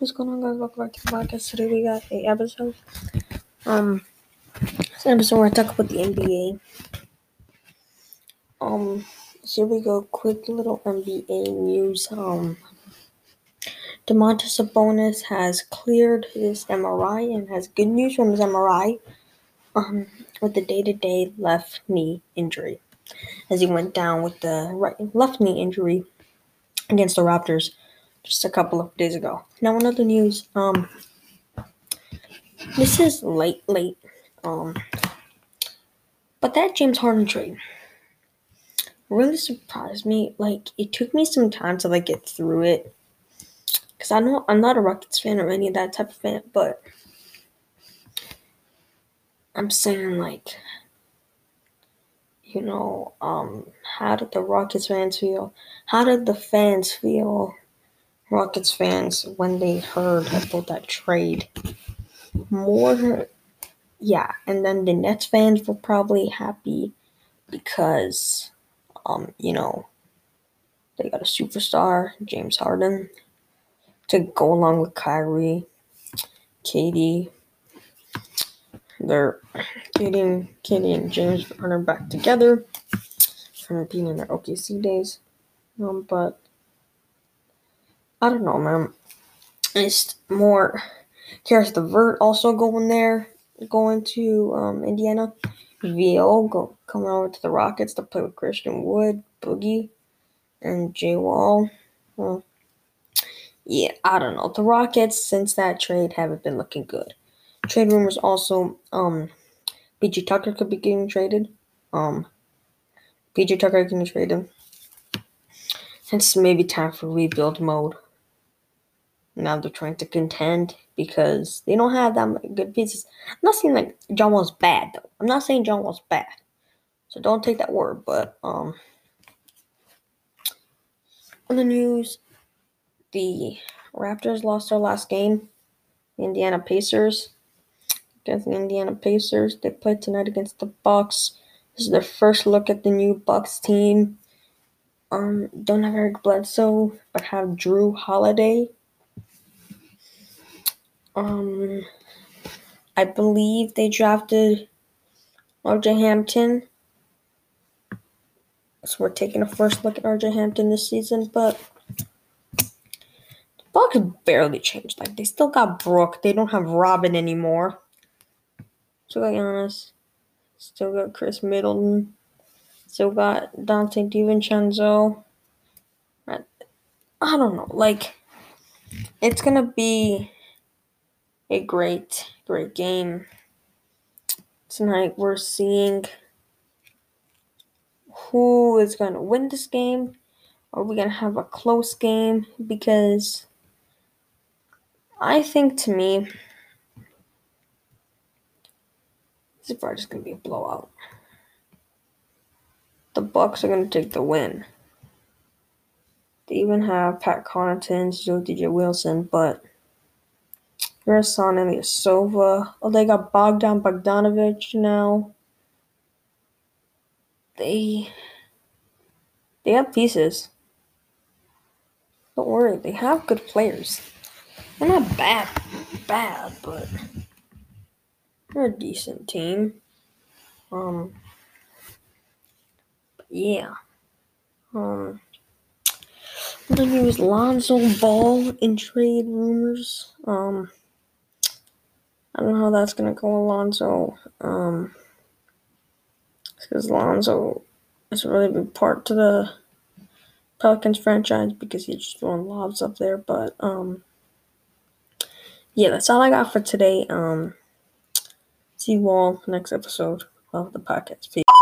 going on, guys? Welcome back to the podcast. Today we got a episode. Um, it's an episode where I talk about the NBA. Um, here we go. Quick little NBA news. Um, Domantas Sabonis has cleared his MRI and has good news from his MRI. Um, with the day-to-day left knee injury, as he went down with the right left knee injury against the Raptors just a couple of days ago. Now, another news, um, this is late, late, um, but that James Harden trade really surprised me. Like, it took me some time to like get through it, because I know I'm not a Rockets fan or any of that type of fan, but I'm saying like. You know, um, how did the Rockets fans feel? How did the fans feel Rockets fans when they heard about that trade. More, yeah, and then the Nets fans were probably happy because, um, you know, they got a superstar, James Harden, to go along with Kyrie, KD. They're getting KD and James Harden back together from being in their OKC days. Um, but I don't know, man. It's more. Caris LeVert also going there, going to um, Indiana. VO go coming over to the Rockets to play with Christian Wood, Boogie, and Jay Wall. Well, yeah, I don't know. The Rockets since that trade haven't been looking good. Trade rumors also, um, PJ Tucker could be getting traded. Um, PJ Tucker getting traded. It's maybe time for rebuild mode. Now they're trying to contend because they don't have that good pieces. I'm not saying like John Wall's bad though. I'm not saying John Wall's bad. So don't take that word, but um on the news, the Raptors lost their last game. The Indiana Pacers against the Indiana Pacers. They played tonight against the Bucks. This is their first look at the new Bucks team. Um, don't have Eric Bledsoe, but have Jrue Holiday. Um, I believe they drafted RJ Hampton. So we're taking a first look at RJ Hampton this season, but the Bucks barely changed. Like they still got Brook. They don't have Robin anymore. Still got Giannis. Still got Khris Middleton. Still got Donte DiVincenzo. I don't know. Like it's gonna be a great, great game. Tonight we're seeing who is going to win this game. Are we going to have a close game? Because I think to me, this is probably just going to be a blowout. The Bucks are going to take the win. They even have Pat Connaughton, Joe DJ Wilson, but Ersan Ilyasova. Oh, they got Bogdan Bogdanovic now. They they have pieces. Don't worry, they have good players. They're not bad, bad, but they're a decent team. Um, yeah. Um, the news: Lonzo Ball in trade rumors. Um, I don't know how that's gonna go, Alonzo. Um, because Alonzo is a really big part to the Pelicans franchise because he's just throwing lobs up there. But um, yeah, that's all I got for today. Um, see you all next episode of the podcast. Peace.